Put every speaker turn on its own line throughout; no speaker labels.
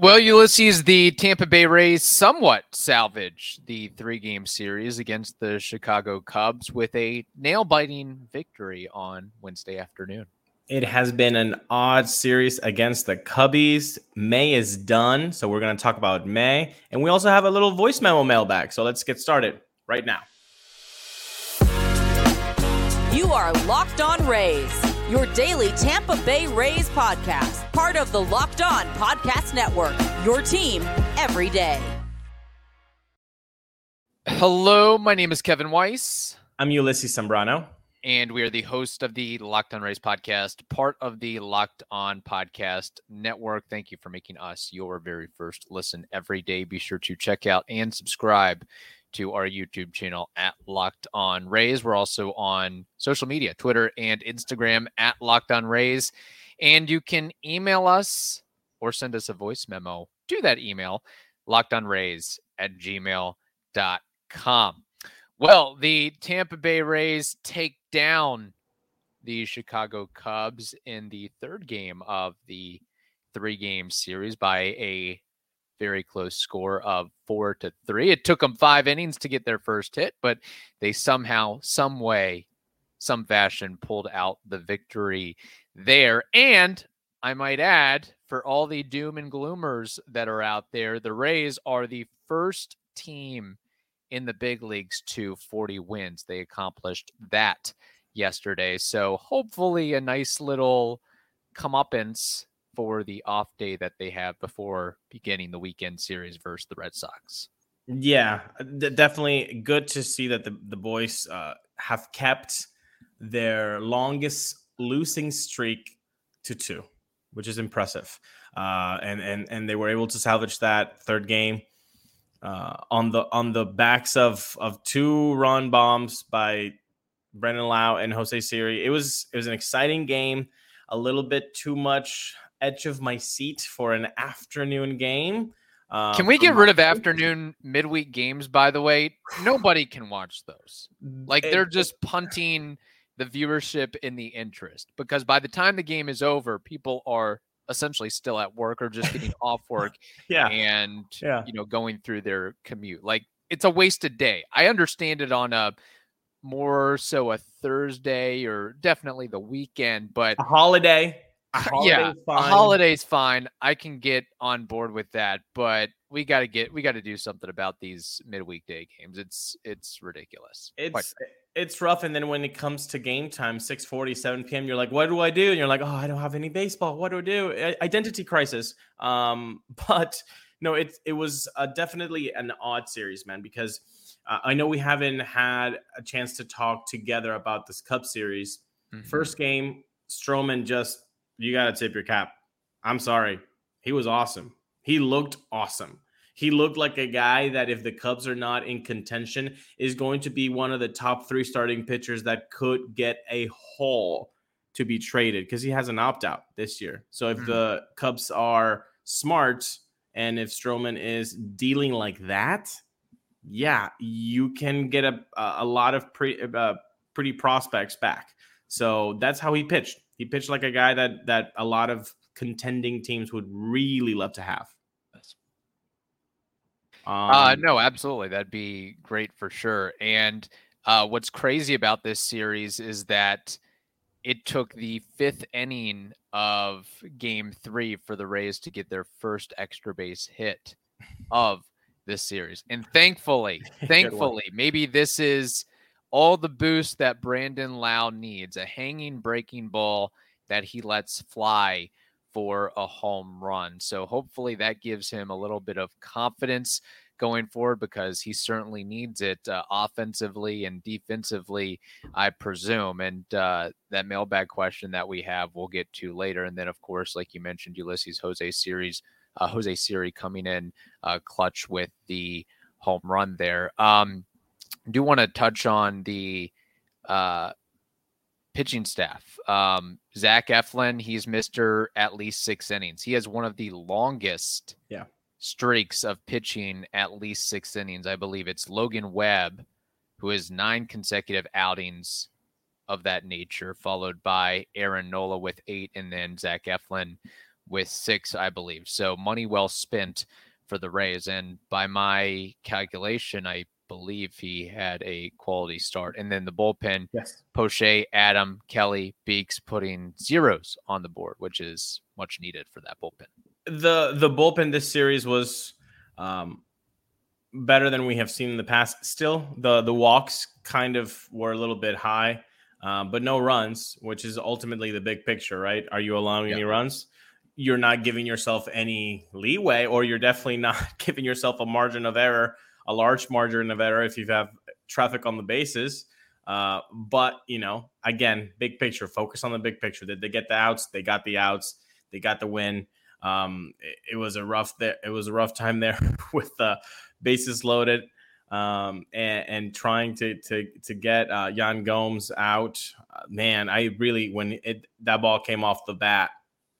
Well, Ulises, the Tampa Bay Rays somewhat salvage the three game series against the Chicago Cubs with a nail biting victory on Wednesday afternoon.
It has been an odd series against the Cubbies. May is done, so we're going to talk about May. And we also have a little voice memo mailbag. So let's get started right now.
You are Locked On Rays, your daily Tampa Bay Rays podcast, part of the Locked On Podcast Network, your team every day.
Hello, my name is Kevin Weiss.
I'm Ulises Sambrano.
And we are the host of the Locked On Rays podcast, part of the Locked On Podcast Network. Thank you for making us your very first listen every day. Be sure to check out and subscribe to our YouTube channel at Locked On Rays. We're also on social media, Twitter and Instagram at Locked On Rays. And you can email us or send us a voice memo to that email, lockedonrays at gmail.com. Well, the Tampa Bay Rays take down the Chicago Cubs in the third game of the three game series by a very close score of four to three. It took them five innings to get their first hit, but they somehow, some way, some fashion pulled out the victory there. And I might add, for all the doom and gloomers that are out there, the Rays are the first team in the big leagues to 40 wins. They accomplished that yesterday. So hopefully a nice little comeuppance for the off day that they have before beginning the weekend series versus the Red Sox.
Yeah, d- definitely good to see that the, the boys uh, have kept their longest losing streak to two, which is impressive. Uh, and and and they were able to salvage that third game uh, on the on the backs of of two run bombs by Brandon Lowe and Jose Siri. It was it was an exciting game. A little bit too much edge of my seat for an afternoon game.
Uh, can we get rid of afternoon midweek games? By the way, nobody can watch those. Like they're just punting the viewership in the interest because by the time the game is over, people are essentially still at work or just getting off work
yeah
and
yeah.
you know going through their commute like it's a wasted day i understand it on a more so a thursday or definitely the weekend but
a holiday
yeah, fine. holiday's fine. I can get on board with that, but we got to get we got to do something about these midweek day games. It's it's ridiculous.
It's it's rough. And then when it comes to game time, 6 40, 7 p.m., you're like, what do I do? And you're like, oh, I don't have any baseball. What do I do? Identity crisis. Um, but no, it it was uh, definitely an odd series, man, because uh, I know we haven't had a chance to talk together about this Cup series. Mm-hmm. First game, Stroman just you got to tip your cap. I'm sorry. He was awesome. He looked awesome. He looked like a guy that, if the Cubs are not in contention, is going to be one of the top three starting pitchers that could get a haul to be traded because he has an opt out this year. So if mm-hmm. the Cubs are smart and if Stroman is dealing like that, yeah, you can get a a lot of pre, uh, pretty prospects back. So that's how he pitched. He pitched like a guy that that a lot of contending teams would really love to have.
Um, uh, no, absolutely, that'd be great for sure. And uh, what's crazy about this series is that it took the fifth inning of Game Three for the Rays to get their first extra base hit of this series, and thankfully, thankfully, maybe this is all the boost that Brandon Lowe needs, a hanging breaking ball that he lets fly for a home run. So hopefully that gives him a little bit of confidence going forward because he certainly needs it uh, offensively and defensively, I presume. And uh, that mailbag question that we have, we'll get to later. And then, of course, like you mentioned, Ulises Jose Siri, uh, Jose Siri coming in uh, clutch with the home run there. Um, do want to touch on the uh, pitching staff. Um, Zach Eflin, he's Mister at least six innings. He has one of the longest
yeah.
streaks of pitching at least six innings. I believe it's Logan Webb, who has nine consecutive outings of that nature, followed by Aaron Nola with eight, and then Zach Eflin with six, I believe. So money well spent for the Rays. And by my calculation, I believe he had a quality start. And then the bullpen,
yes.
Poche, Adam, Kelly, Beeks putting zeros on the board, which is much needed for that bullpen.
The the bullpen this series was um, better than we have seen in the past. Still, the the walks kind of were a little bit high, um, but no runs, which is ultimately the big picture, right? Are you allowing any runs? You're not giving yourself any leeway, or you're definitely not giving yourself a margin of error a large margin of error if you have traffic on the bases. Uh, but you know, again, big picture, focus on the big picture. Did they get the outs? They got the outs. They got the win. Um, it, it, was a rough there. It was a rough time there with the bases loaded um, and, and, trying to to to get uh, Yan Gomes out. Uh, man, I really when it that ball came off the bat,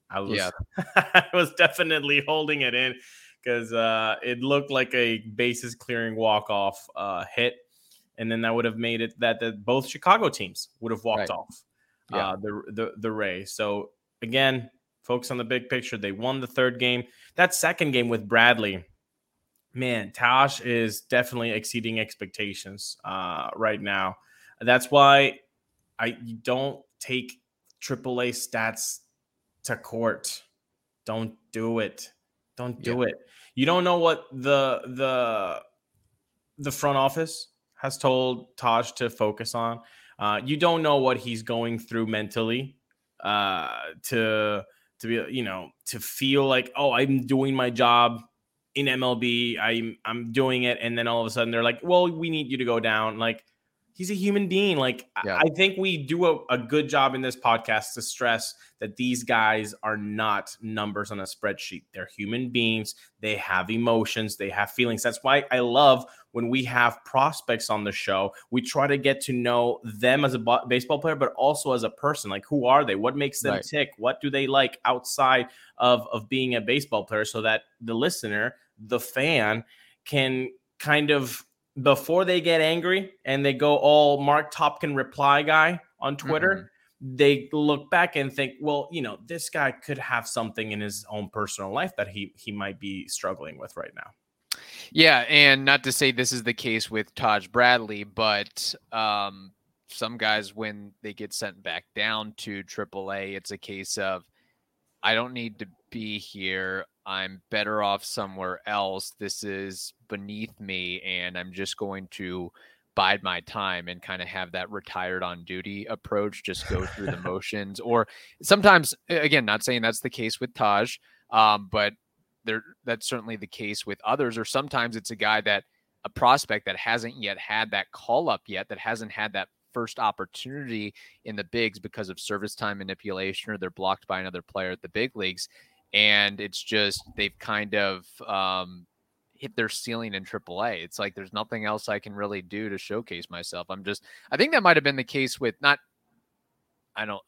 I was yeah. I was definitely holding it in because uh, it looked like a bases clearing walk off uh, hit, and then that would have made it that the, both Chicago teams would have walked right. off yeah. uh, the the the Ray. So again, focus on the big picture. They won the third game. That second game with Bradley, man, Taj is definitely exceeding expectations uh, right now. That's why I don't take AAA stats to court. Don't do it. Don't do yeah. it. You don't know what the the the front office has told Taj to focus on. Uh, you don't know what he's going through mentally uh, to to be you know to feel like oh I'm doing my job in MLB I'm I'm doing it and then all of a sudden they're like well we need you to go down like he's a human being. Like yeah. I think we do a, a, good job in this podcast to stress that these guys are not numbers on a spreadsheet. They're human beings. They have emotions. They have feelings. That's why I love when we have prospects on the show. We try to get to know them as a baseball player, but also as a person. Like who are they? What makes them right. tick? What do they like outside of of being a baseball player? So that the listener, the fan, can kind of before they get angry and they go all Marc Topkin reply guy on Twitter, mm-hmm. they look back and think, well, you know, this guy could have something in his own personal life that he he might be struggling with right now.
Yeah, and not to say this is the case with Taj Bradley, but um, some guys when they get sent back down to AAA, it's a case of I don't need to be here. I'm better off somewhere else. This is beneath me, and I'm just going to bide my time and kind of have that retired on duty approach, just go through the motions. Or sometimes, again, not saying that's the case with Taj, um, but there that's certainly the case with others. Or sometimes it's a guy that a prospect that hasn't yet had that call up yet, that hasn't had that first opportunity in the bigs because of service time manipulation or they're blocked by another player at the big leagues and it's just they've kind of um, hit their ceiling in AAA. It's like there's nothing else I can really do to showcase myself. I'm just I think that might have been the case with not I don't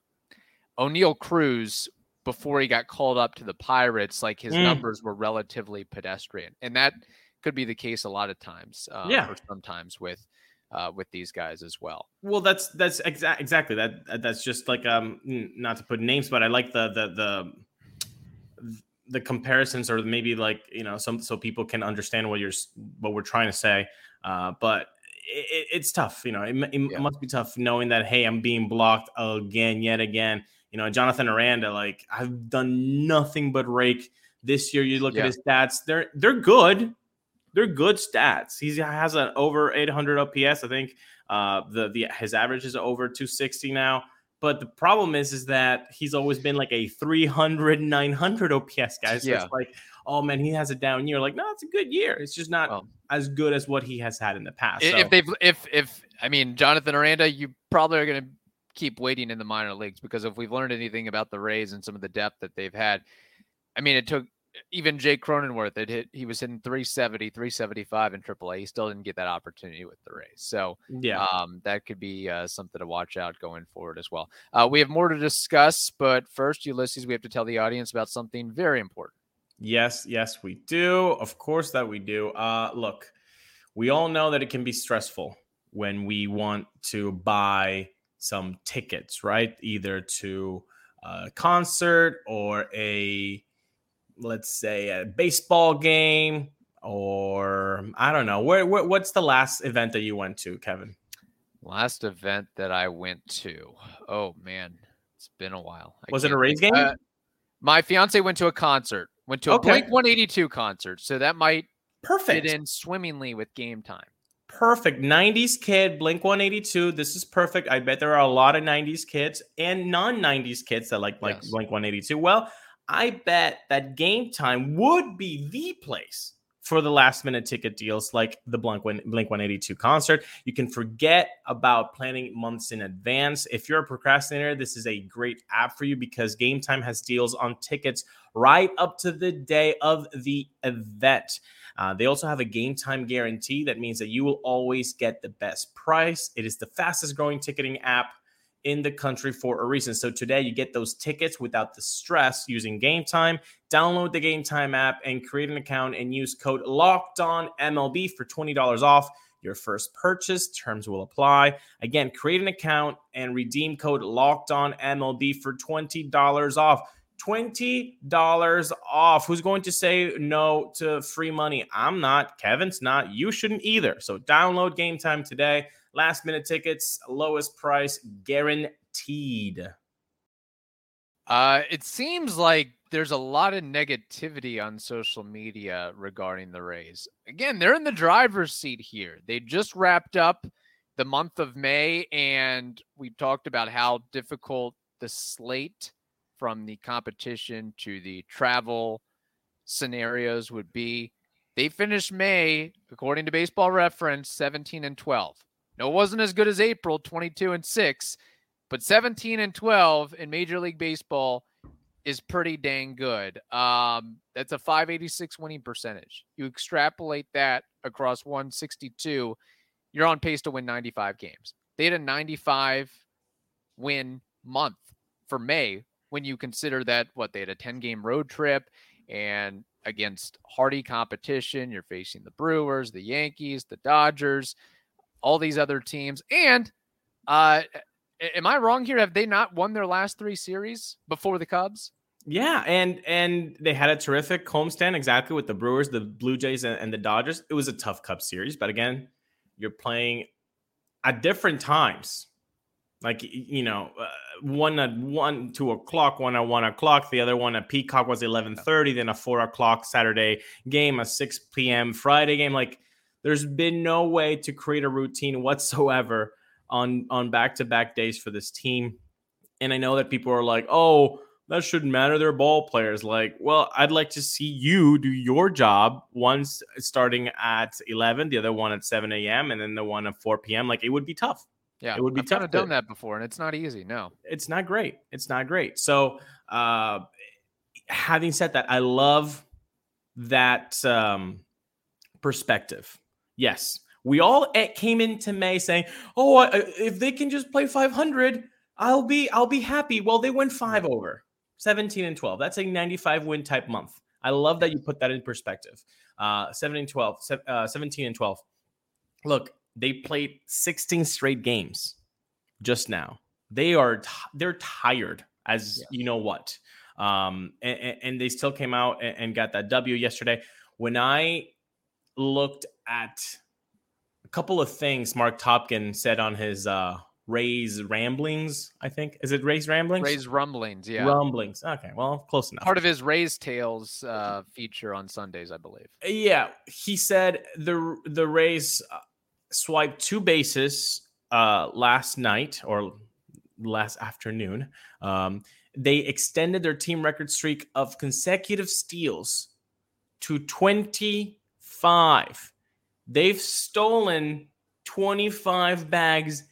Oneil Cruz before he got called up to the Pirates. Like his mm. numbers were relatively pedestrian, and that could be the case a lot of times. Um, yeah, or sometimes with uh, with these guys as well.
Well, that's that's exa- exactly that. That's just like um, not to put names, but I like the the the the comparisons or maybe like you know some so people can understand what you're what we're trying to say uh, but it, it's tough you know it, it yeah. must be tough knowing that hey i'm being blocked again yet again. You know jonathan aranda like i've done nothing but rake this year. You look yeah. at his stats they're they're good. They're good stats. He has an over 800 ops i think. Uh the the his average is over 260 now but the problem is, is that he's always been like a 300, 900 OPS guy. So yeah. it's like, oh man, he has a down year. Like, no, it's a good year. It's just not well, as good as what he has had in the past.
If so. they've, if, if, I mean, Jonathan Aranda, you probably are going to keep waiting in the minor leagues because if we've learned anything about the Rays and some of the depth that they've had, I mean, it took even Jake Cronenworth, it hit, he was hitting 370, 375 in AAA. He still didn't get that opportunity with the Rays. So, yeah, um, that could be uh, something to watch out going forward as well. Uh, we have more to discuss, but first, Ulises, we have to tell the audience about something very important.
Yes, yes, we do. Of course, that we do. Uh, look, we all know that it can be stressful when we want to buy some tickets, right? Either to a concert or a let's say a baseball game or I don't know. Where, where what's the last event that you went to, Kevin?
Last event that I went to. Oh man, it's been a while.
I was it a Rays game? Uh,
my fiance went to a concert. Went to a okay. Blink 182 concert, so that might
perfect
fit in swimmingly with game time.
Perfect. 90s kid, Blink 182. This is perfect. I bet there are a lot of 90s kids and non-90s kids that like like yes. Blink 182. Well, I bet that game time would be the place for the last minute ticket deals like the Blink, Blink 182 concert. You can forget about planning months in advance. If you're a procrastinator, this is a great app for you because Game Time has deals on tickets right up to the day of the event. Uh, they also have a game time guarantee. That means that you will always get the best price. It is the fastest growing ticketing app in the country for a reason. So today you get those tickets without the stress using Game Time. Download the Game Time app and create an account and use code Locked On MLB for twenty dollars off your first purchase. Terms will apply. Again, create an account and redeem code Locked On MLB for twenty dollars off. $20 off. Who's going to say no to free money? I'm not. Kevin's not. You shouldn't either. So download Game Time today. Last minute tickets, lowest price guaranteed.
Uh, it seems like there's a lot of negativity on social media regarding the Rays. Again, they're in the driver's seat here. They just wrapped up the month of May, and we talked about how difficult the slate from the competition to the travel scenarios would be. They finished May, according to baseball reference, 17 and 12. No, it wasn't as good as April, 22 and 6, but 17 and 12 in Major League Baseball is pretty dang good. Um, that's a 586 winning percentage. You extrapolate that across 162, you're on pace to win 95 games. They had a 95 win month for May when you consider that what they had a 10 game road trip and against hardy competition, you're facing the Brewers, the Yankees, the Dodgers all these other teams. And uh, am I wrong here? Have they not won their last three series before the Cubs?
Yeah, and and they had a terrific homestand exactly with the Brewers, the Blue Jays, and, and the Dodgers. It was a tough Cup series, but again, you're playing at different times. Like you know, uh, one at one two o'clock, one at one o'clock. The other one at Peacock was eleven thirty. Then a four o'clock Saturday game, a six p.m. Friday game. Like there's been no way to create a routine whatsoever on on back-to-back days for this team. And I know that people are like, "Oh, that shouldn't matter. They're ball players." Like, well, I'd like to see you do your job. Once starting at 11, the other one at 7 a.m., and then the one at 4 p.m. Like, it would be tough.
Yeah,
it would be
I've
tough.
Kind of done that before, and it's not easy. No,
it's not great. It's not great. So, uh, having said that, I love that um, perspective Yes. We all came into May saying, "Oh, if they can just play 500, I'll be I'll be happy." Well, they went 5 over. 17 and 12. That's a 95 win type month. I love that you put that in perspective. Uh 17 12, uh, 17 and 12. Look, they played 16 straight games just now. They are t- they're tired as yeah. you know what. Um and, and, they still came out and, and got that W yesterday. When I looked at a couple of things Marc Topkin said on his uh Rays Ramblings, I think. Is it Rays Ramblings?
Rays Rumblings, yeah.
Rumblings. Okay, well, close enough.
Part of his Rays Tales uh, feature on Sundays, I believe.
Yeah, he said the the Rays uh, swiped two bases uh, last night or last afternoon. Um, they extended their team record streak of consecutive steals to 25. They've stolen 25 bags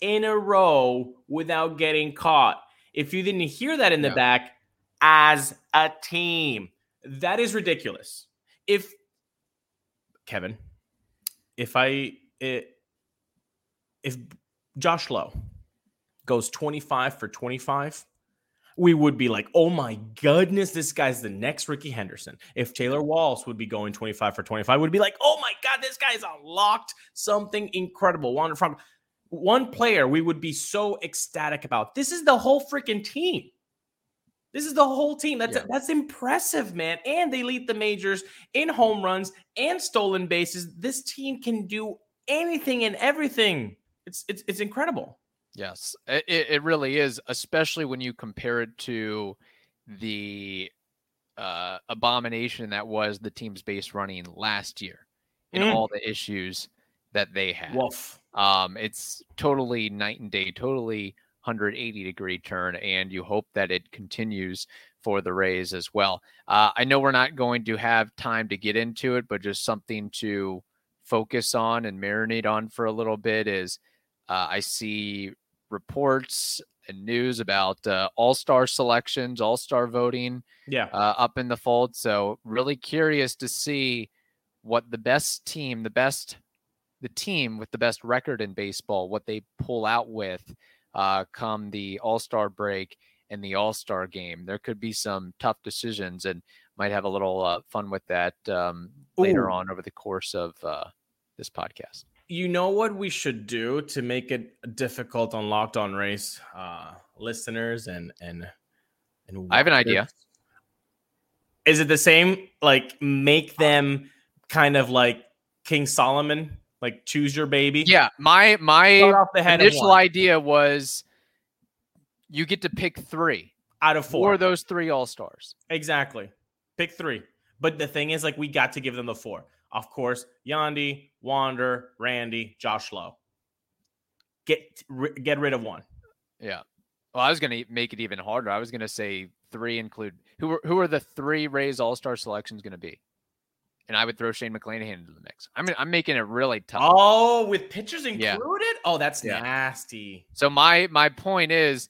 in a row without getting caught. If you didn't hear that in the back, as a team, that is ridiculous. If Kevin, if I it, if Josh Lowe goes 25 for 25 we would be like, oh my goodness, this guy's the next Rickey Henderson. If Taylor Walls would be going 25 for 25, would be like, oh my God, this guy's unlocked something incredible. Wander from one player we would be so ecstatic about. This is the whole freaking team. This is the whole team. That's
Yeah.
that's impressive, man. And they lead the majors in home runs and stolen bases. This team can do anything and everything. It's it's it's incredible.
Yes, it, it really is, especially when you compare it to the uh, abomination that was the team's base running last year and
Mm.
all the issues that they had.
Woof.
Um, it's totally night and day, totally 180 degree turn, and you hope that it continues for the Rays as well. Uh, I know we're not going to have time to get into it, but just something to focus on and marinate on for a little bit is uh, I see reports and news about uh, all star selections, all star voting
Yeah.
uh, up in the fold. So really curious to see what the best team, the best, the team with the best record in baseball, what they pull out with uh, come the All Star break and the All Star game. There could be some tough decisions, and might have a little uh, fun with that um, later on over the course of uh, this podcast.
You know what we should do to make it difficult on Locked On Rays uh, listeners and and and
I have an idea.
Is it the same? Like make them kind of like King Solomon, like choose your baby.
Yeah, my my
off the head
initial idea was you get to pick three
out of four.
for those three All Stars.
Exactly. Pick three. But the thing is, like, we got to give them the four. Of course, Yandy, Wander, Randy, Josh Lowe. Get get rid of one.
Yeah. Well, I was going to make it even harder. I was going to say three include who are who are the three Rays All Star selections going to be, and I would throw Shane McClanahan into the mix. I mean, I'm making it really tough.
Oh, with pitchers included?
Yeah.
Oh, that's
Yeah.
nasty.
So my my point is,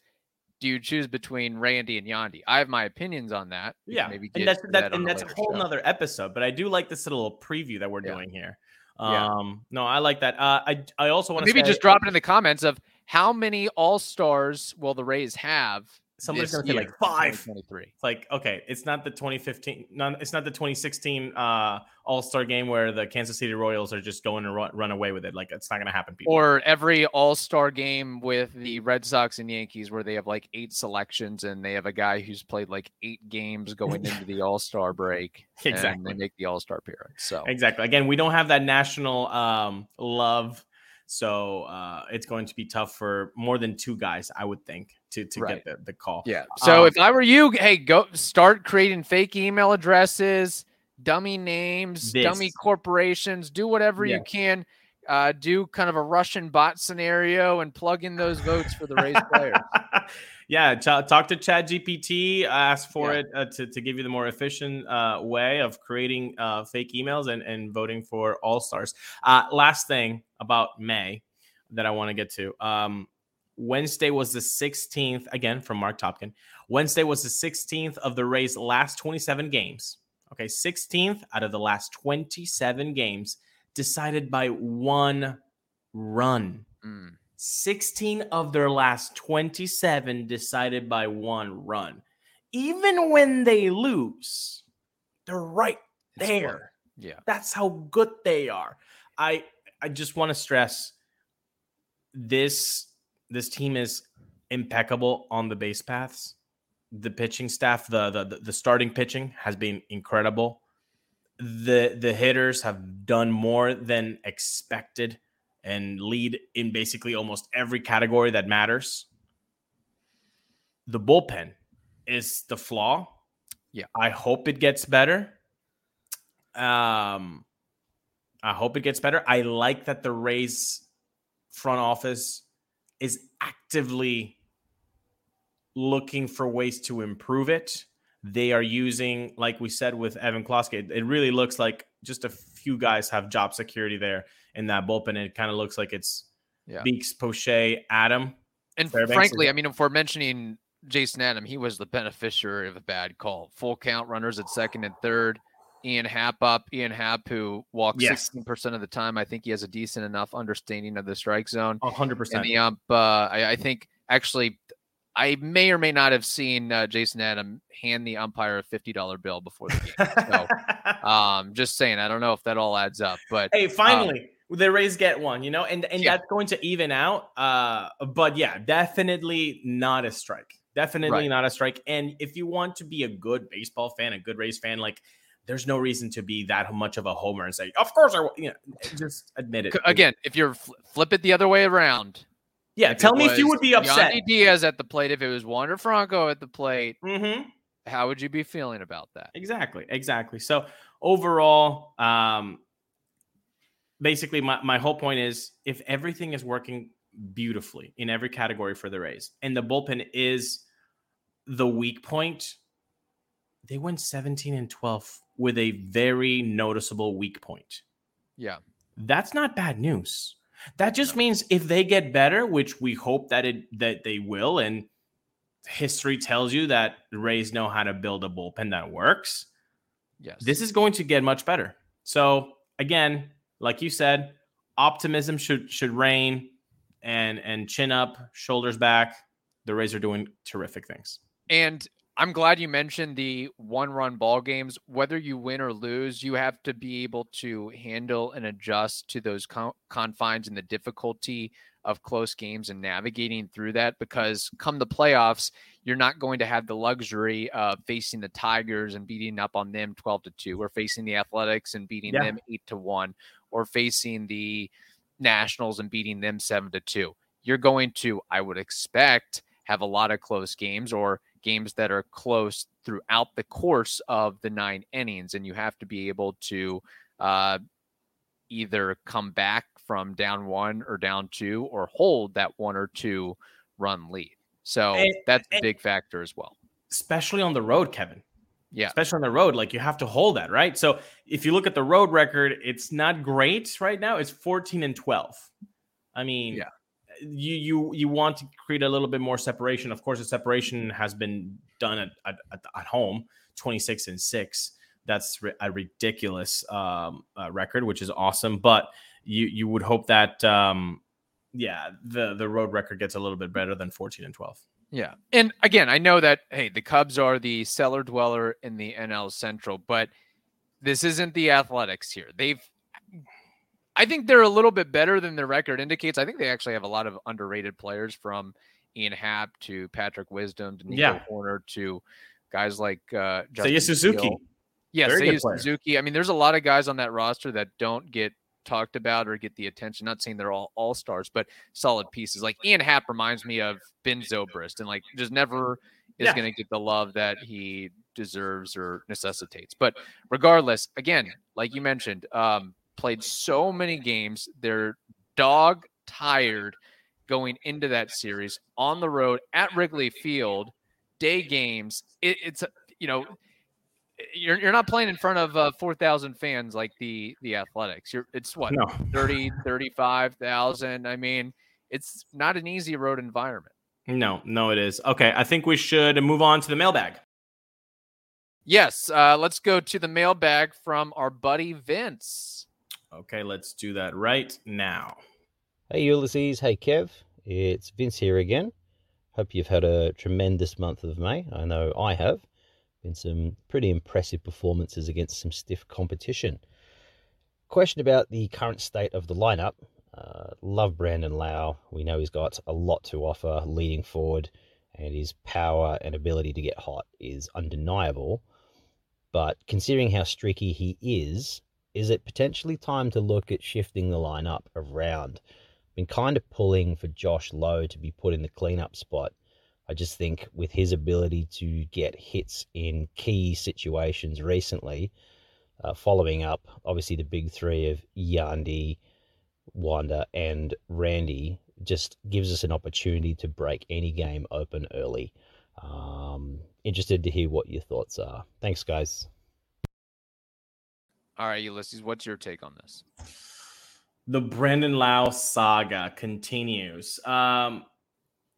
do you choose between Randy and Yandy? I have my opinions on that.
Yeah.
maybe
And that's that,
that
and
a
that's a whole
show.
nother episode. But I do like this little preview that we're
Yeah.
doing here.
Yeah.
Um, no, I like that. Uh, I I also want to
Maybe just drop it in the comments of how many All Stars will the Rays have?
Somebody's gonna say like
year,
five.
2023.
It's like okay, it's not the 2015, no, it's not the 2016 uh, All Star game where the Kansas City Royals are just going to run, run away with it. Like it's not going to happen. People.
Or every All Star game with the Red Sox and Yankees, where they have like eight selections and they have a guy who's played like eight games going into the All Star break. And
Exactly.
they make the All Star appearance. So
exactly. Again, we don't have that national um, love, so uh, it's going to be tough for more than two guys, I would think, to to
Right.
get the, the call.
yeah. So
Um,
if I were you, hey, go start creating fake email addresses, dummy names, dummy corporations, do whatever you can. Uh, do kind of a Russian bot scenario and plug in those votes for the Rays players.
yeah, ch- talk to Chat GPT. Ask for
Yeah.
it uh, to, to give you the more efficient uh, way of creating uh, fake emails and, and voting for All Stars. Uh, last thing about May that I want to get to. Um, Wednesday was the 16th, again from Marc Topkin. Wednesday was the 16th of the Rays' last 27 games. Okay, 16th out of the last 27 games decided by one run.
Mm.
16 of their last 27 decided by one run. Even when they lose, they're right there.
Yeah.
That's how good they are. I I just want to stress this this team is impeccable on the base paths. The pitching staff, the the the starting pitching has been incredible. The the hitters have done more than expected and lead in basically almost every category that matters. The bullpen is the flaw.
Yeah.
I hope it gets better. Um I hope it gets better. I like that the Rays front office is actively looking for ways to improve it. They are using, like we said with Evan Kloski, it, it really looks like just a few guys have job security there in that bullpen. It kind of looks like it's
Yeah.
Beeks, Poche, Adam.
And
Fairbanks
frankly,
is-
I mean, if we're mentioning Jason Adam, he was the beneficiary of a bad call. Full count runners at second and third. Ian Happ up. Ian Happ, who walks
Yes.
16% of the time. I think he has a decent enough understanding of the strike zone.
hundred
And
percent.
the ump, uh, I, I think actually, I may or may not have seen uh, Jason Adam hand the umpire a $50 bill before the game. So, um, just saying, I don't know if that all adds up, but
hey, finally, the Rays get one, you know, and and
Yeah.
that's going to even out. Uh, but yeah, definitely not a strike. Definitely
Right.
not a strike. And if you want to be a good baseball fan, a good Rays fan, like there's no reason to be that much of a homer and say, "Of course I," wa-" you know, just admit it.
Again, if you're fl- flip it the other way around.
Yeah.
if
Tell me if you would be upset.
Yandy Diaz at the plate. If it was Wander Franco at the plate,
Mm-hmm.
how would you be feeling about that?
Exactly, exactly. So overall, um, basically, my, my whole point is if everything is working beautifully in every category for the Rays, and the bullpen is the weak point, they went 17 and 12 with a very noticeable weak point.
Yeah.
That's not bad news. That just means if they get better, which we hope that it that they will, and history tells you that the Rays know how to build a bullpen that works
Yes.
this is going to get much better. So again, like you said, optimism should should reign and and chin up, shoulders back. The Rays are doing terrific things.
And I'm glad you mentioned the one run ball games. Whether you win or lose, you have to be able to handle and adjust to those con- confines and the difficulty of close games and navigating through that because come the playoffs, you're not going to have the luxury of facing the Tigers and beating up on them 12 to 2 or facing the Athletics and beating
Yeah.
them 8 to 1 or facing the Nationals and beating them 7 to 2. You're going to, I would expect, have a lot of close games or games that are close throughout the course of the nine innings, and you have to be able to uh, either come back from down one or down two, or hold that one or two run lead. So
And-
that's a big factor as well.
Especially on the road, Kevin.
Yeah,
Especially on the road, like you have to hold that, right? So if you look at the road record, it's not great right now. It's 14 and 12. I mean,
Yeah.
You you you want to create a little bit more separation. Of course, the separation has been done at at, at, home, 26 and 6. That's a ridiculous um, uh, record, which is awesome. But you you would hope that um, yeah, the the road record gets a little bit better than 14 and 12.
Yeah. And again, I know that, hey, the Cubs are the cellar dweller in the NL Central, but this isn't the athletics here. They've, I think they're a little bit better than their record indicates. I think they actually have a lot of underrated players from Ian Happ to Patrick Wisdom to Nico
Yeah.
Hoerner to guys like uh,
Seiya
Justin
Suzuki.
Steele. Yeah,
Very
Seiya. Suzuki. I mean, there's a lot of guys on that roster that don't get talked about or get the attention. Not saying they're all all stars, but solid pieces. Like Ian Happ reminds me of Ben Zobrist, and like just never is
Yeah.
going to get the love that he deserves or necessitates. But regardless, again, like you mentioned, um, played so many games. They're dog tired going into that series on the road at Wrigley Field, day games. It, it's you know you're you're not playing in front of uh, 4,000 fans like the the Athletics. You're it's what
No.
30 35,000. I mean, it's not an easy road environment.
No, no, it is. Okay, I think we should move on to the mailbag.
Yes, uh, let's go to the mailbag from our buddy Vince.
Okay, let's do that right now.
Hey Ulises, hey Kev, it's Vince here again. Hope you've had a tremendous month of May. I know I have. Been some pretty impressive performances against some stiff competition. Question about the current state of the lineup. Uh, love Brandon Lowe. We know he's got a lot to offer leading forward, and his power and ability to get hot is undeniable. But considering how streaky he is, is it potentially time to look at shifting the lineup around? I've been kind of pulling for Josh Lowe to be put in the cleanup spot. I just think with his ability to get hits in key situations recently, uh, following up obviously the big three of Yandy, Wander, and Randy, just gives us an opportunity to break any game open early. Um, interested to hear what your thoughts are. Thanks, guys.
All right, Ulises, what's your take on this?
The Brandon Lowe saga continues. Um,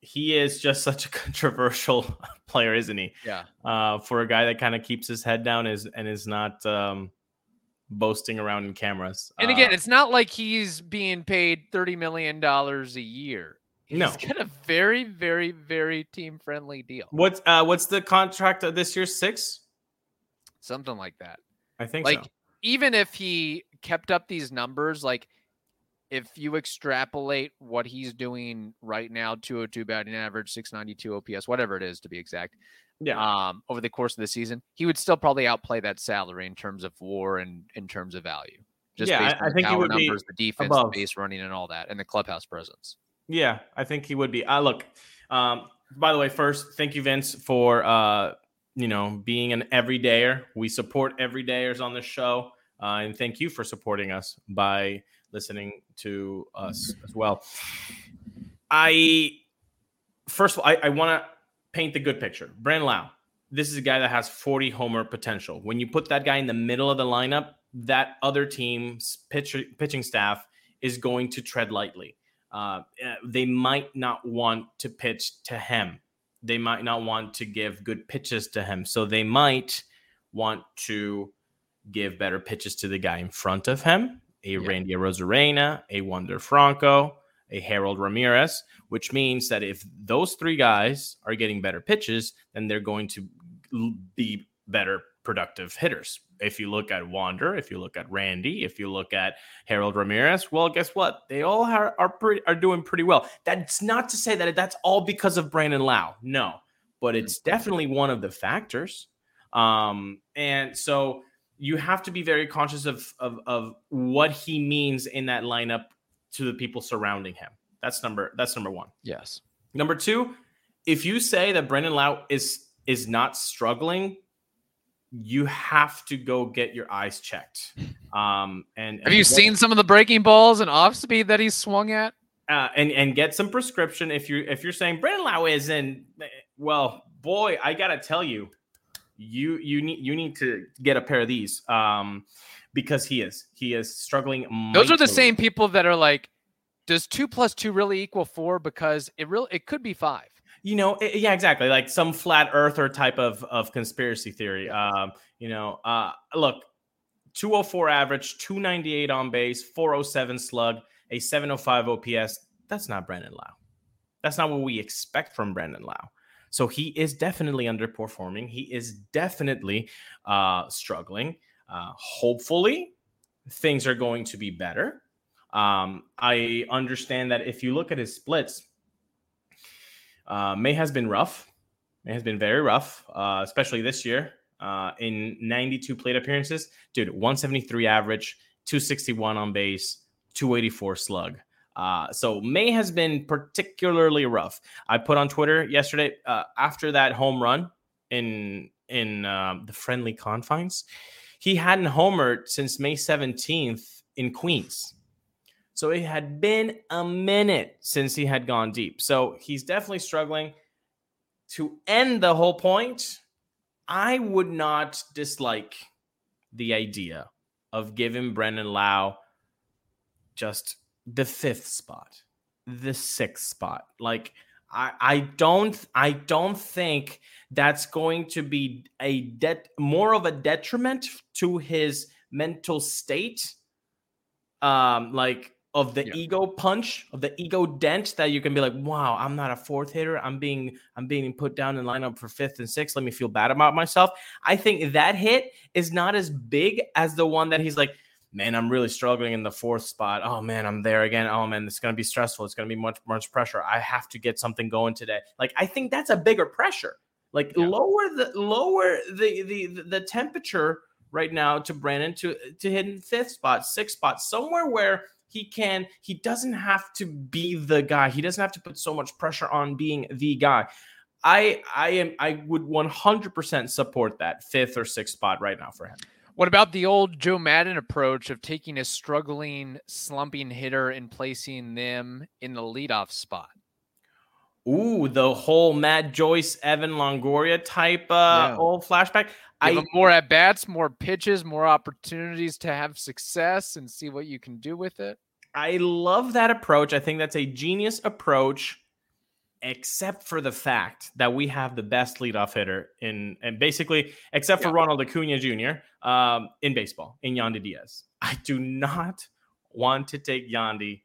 he is just such a controversial player, isn't he?
Yeah.
Uh, for a guy that kind of keeps his head down is and is not um, boasting around in cameras.
And again,
Uh,
it's not like he's being paid $30 million a year. He's
No.
got a very, very, very team friendly deal.
what's uh, what's the contract of this year? Six,
Something like that.
I think.
Like,
so.
Even if he kept up these numbers, like if you extrapolate what he's doing right now 202 batting average 692 ops whatever it is to be exact
Yeah.
um over the course of the season he would still probably outplay that salary in terms of war and in terms of value just
Yeah,
based
I-
on
I
the
think he
power numbers the defense
above.
the base running and all that and the clubhouse presence
Yeah, I think he would be. Uh, look, um, by the way, first, thank you, Vince, for uh, you know being an everydayer. We support everydayers on the show, uh, and thank you for supporting us by listening to us as well. I first of all, I, I want to paint the good picture. Brandon Lau, this is a guy that has 40 homer potential. When you put that guy in the middle of the lineup, that other team's pitcher, pitching staff is going to tread lightly. Uh, uh, they might not want to pitch to him. They might not want to give good pitches to him. So they might want to give better pitches to the guy in front of him, a
Yeah.
Randy Arozarena, a Wander Franco, a Harold Ramirez, which means that if those three guys are getting better pitches, then they're going to be better productive hitters. If you look at Wander, if you look at Randy, if you look at Harold Ramirez, well, guess what? They all are are, pretty, are doing pretty well. That's not to say that that's all because of Brandon Lowe. No, but it's definitely one of the factors. Um, and so you have to be very conscious of, of of what he means in that lineup to the people surrounding him. That's number that's number one.
yes
Number two, if you say that Brandon Lowe is is not struggling, you have to go get your eyes checked. Um, and
have you
get-
seen some of the breaking balls and off speed that he's swung at
uh, and and get some prescription if you if you're saying Brandon Lowe is in? Well, boy, I gotta tell you, you you need you need to get a pair of these. Um, because he is he is struggling.
those are the same people that are like does two plus two really equal four? Because it really it could be five.
You know i- yeah exactly. Like some flat earther type of of conspiracy theory. Um you know uh look 204 average 298 on base 407 slug a 705 ops that's not brandon lowe. That's not what we expect from brandon lowe so he is definitely underperforming he is definitely uh struggling uh hopefully things are going to be better um i understand that if you look at his splits uh, May has been rough. May has been very rough, uh, especially this year. Uh, in 92 plate appearances, dude, 173 average, 261 on base, 284 slug. Uh, so May has been particularly rough. I put on Twitter yesterday uh, after that home run in in uh, the friendly confines. He hadn't homered since May 17th in Queens. So it had been a minute since he had gone deep. So he's definitely struggling. To end the whole point, I would not dislike the idea of giving Brandon Lowe just the fifth spot, the sixth spot. Like I, I don't I don't think that's going to be a det more of a detriment to his mental state. Um, like of the
Yeah.
ego punch, of the ego dent that you can be like, wow, I'm not a fourth hitter. I'm being I'm being put down in lineup for fifth and sixth. Let me feel bad about myself. I think that hit is not as big as the one that he's like, man, I'm really struggling in the fourth spot. Oh man, I'm there again. Oh man, it's gonna be stressful. It's gonna be much much pressure. I have to get something going today. Like I think that's a bigger pressure. Like
Yeah.
lower the lower the the the temperature right now to Brandon to to hit in fifth spot, sixth spot, somewhere where he can he doesn't have to be the guy. He doesn't have to put so much pressure on being the guy. I I am I would 100% support that fifth or sixth spot right now for him.
What about the old Joe Maddon approach of taking a struggling, slumping hitter and placing them in the leadoff spot?
Ooh, the whole Matt Joyce, Evan Longoria type uh
Yeah.
old flashback.
Give
I
them more at bats, more pitches, more opportunities to have success and see what you can do with it.
I love that approach. I think that's a genius approach, except for the fact that we have the best leadoff hitter in, and basically, except for
Yeah.
Ronald Acuna Jr. Um, in baseball, in Yandy Diaz. I do not want to take Yandy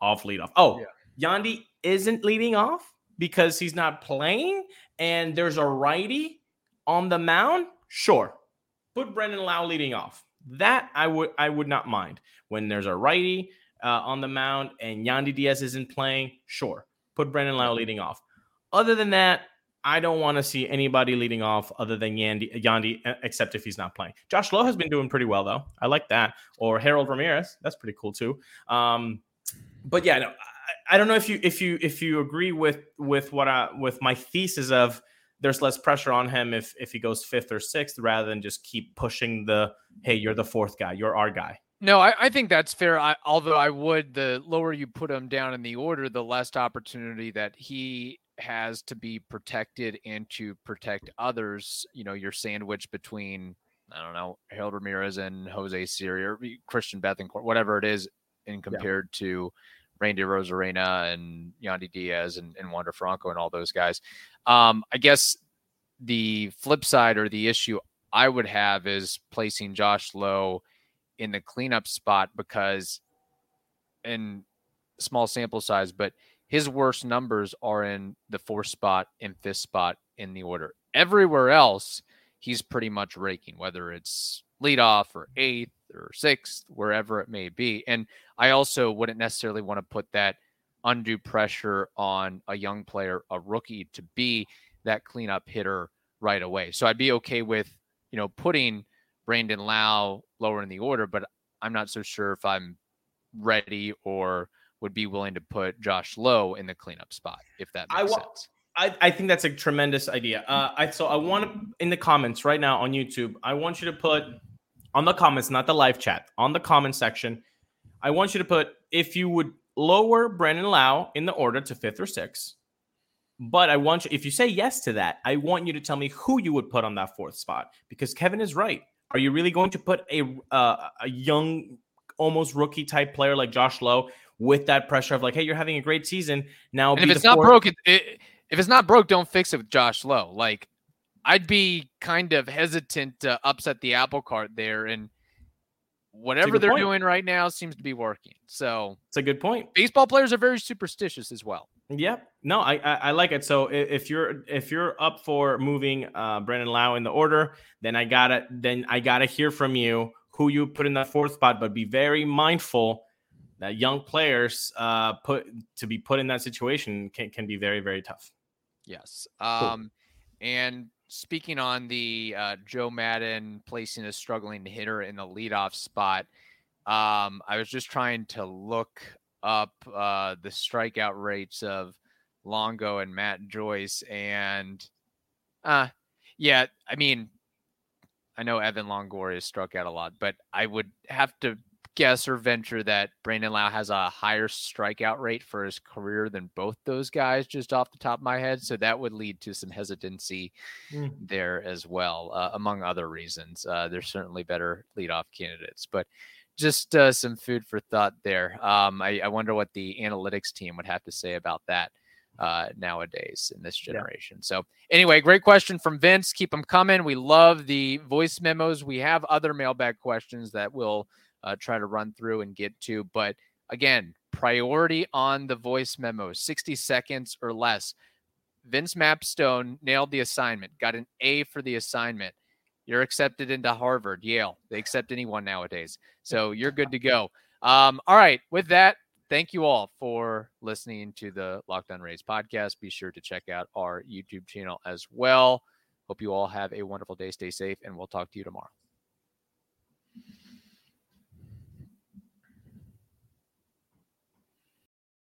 off leadoff. Oh, yeah. Yandy isn't leading off because he's not playing, and there's a righty on the mound. Sure, put Brandon Lowe leading off. That I would I would not mind when there's a righty uh, on the mound and Yandy Diaz isn't playing, sure, put Brandon Lowe leading off. Other than that, I don't want to see anybody leading off other than Yandy, Yandy, except if he's not playing. Josh Lowe has been doing pretty well though. I like that. Or Harold Ramirez, that's pretty cool too. Um, but yeah, no, I, I, don't know if you if you if you agree with with what I with my thesis of there's less pressure on him if if he goes fifth or sixth rather than just keep pushing the hey you're the fourth guy you're our guy.
No, I, I think that's fair. I, although I would, the lower you put him down in the order, the less opportunity that he has to be protected and to protect others. You know, you're sandwiched between I don't know Harold Ramirez and Jose Siri or Christian Bethencourt, whatever it is, and compared yeah. to Randy Arozarena and Yandy Diaz and, and Wander Franco and all those guys. Um, I guess the flip side or the issue I would have is placing Josh Lowe in the cleanup spot because in small sample size, but his worst numbers are in the fourth spot and fifth spot in the order. Everywhere else, he's pretty much raking, whether it's leadoff or eighth or sixth, wherever it may be. And I also wouldn't necessarily want to put that undue pressure on a young player, a rookie, to be that cleanup hitter right away. So I'd be okay with, you know, putting Brandon Lowe lower in the order, but I'm not so sure if I'm ready or would be willing to put Josh Lowe in the cleanup spot, if that makes I wa- sense.
I, I think that's a tremendous idea. Uh, I so I want to in the comments right now on YouTube. I want you to put on the comments, not the live chat, on the comment section. I want you to put if you would lower Brandon Lowe in the order to fifth or sixth. But I want you, if you say yes to that, I want you to tell me who you would put on that fourth spot because Kevin is right. Are you really going to put a uh, a young, almost rookie type player like Josh Lowe with that pressure of like, hey, you're having a great season now?
If it's not fourth- broke, it, it, if it's not broke, don't fix it with Josh Lowe. Like I'd be kind of hesitant to upset the apple cart there and whatever they're point. doing right now seems to be working. So
it's a good point.
Baseball players are very superstitious as well.
Yep. No, I, I, I like it. So if you're if you're up for moving uh, Brandon Lowe in the order, then I gotta then I gotta hear from you who you put in that fourth spot. But be very mindful that young players uh, put to be put in that situation can can be very very tough.
Yes. Um, cool. and speaking on the uh, Joe Maddon placing a struggling hitter in the leadoff spot, um, I was just trying to look up uh, the strikeout rates of Longo and Matt Joyce, and uh, yeah, I mean, I know Evan Longoria struck out a lot, but I would have to guess or venture that Brandon Lowe has a higher strikeout rate for his career than both those guys, just off the top of my head. So that would lead to some hesitancy mm. there as well, uh, among other reasons. Uh, there's certainly better leadoff candidates, but just uh, some food for thought there. Um, I, I, wonder what the analytics team would have to say about that uh, nowadays in this generation. Yeah. So, anyway, great question from Vince. Keep them coming. We love the voice memos. We have other mailbag questions that we'll uh, try to run through and get to. But again, priority on the voice memos, 60 seconds or less. Vince Mapstone nailed the assignment, got an A for the assignment. You're accepted into Harvard, Yale. They accept anyone nowadays. So you're good to go. Um, all right. With that, thank you all for listening to the Locked On Rays podcast. Be sure to check out our YouTube channel as well. Hope you all have a wonderful day. Stay safe, and we'll talk to you tomorrow.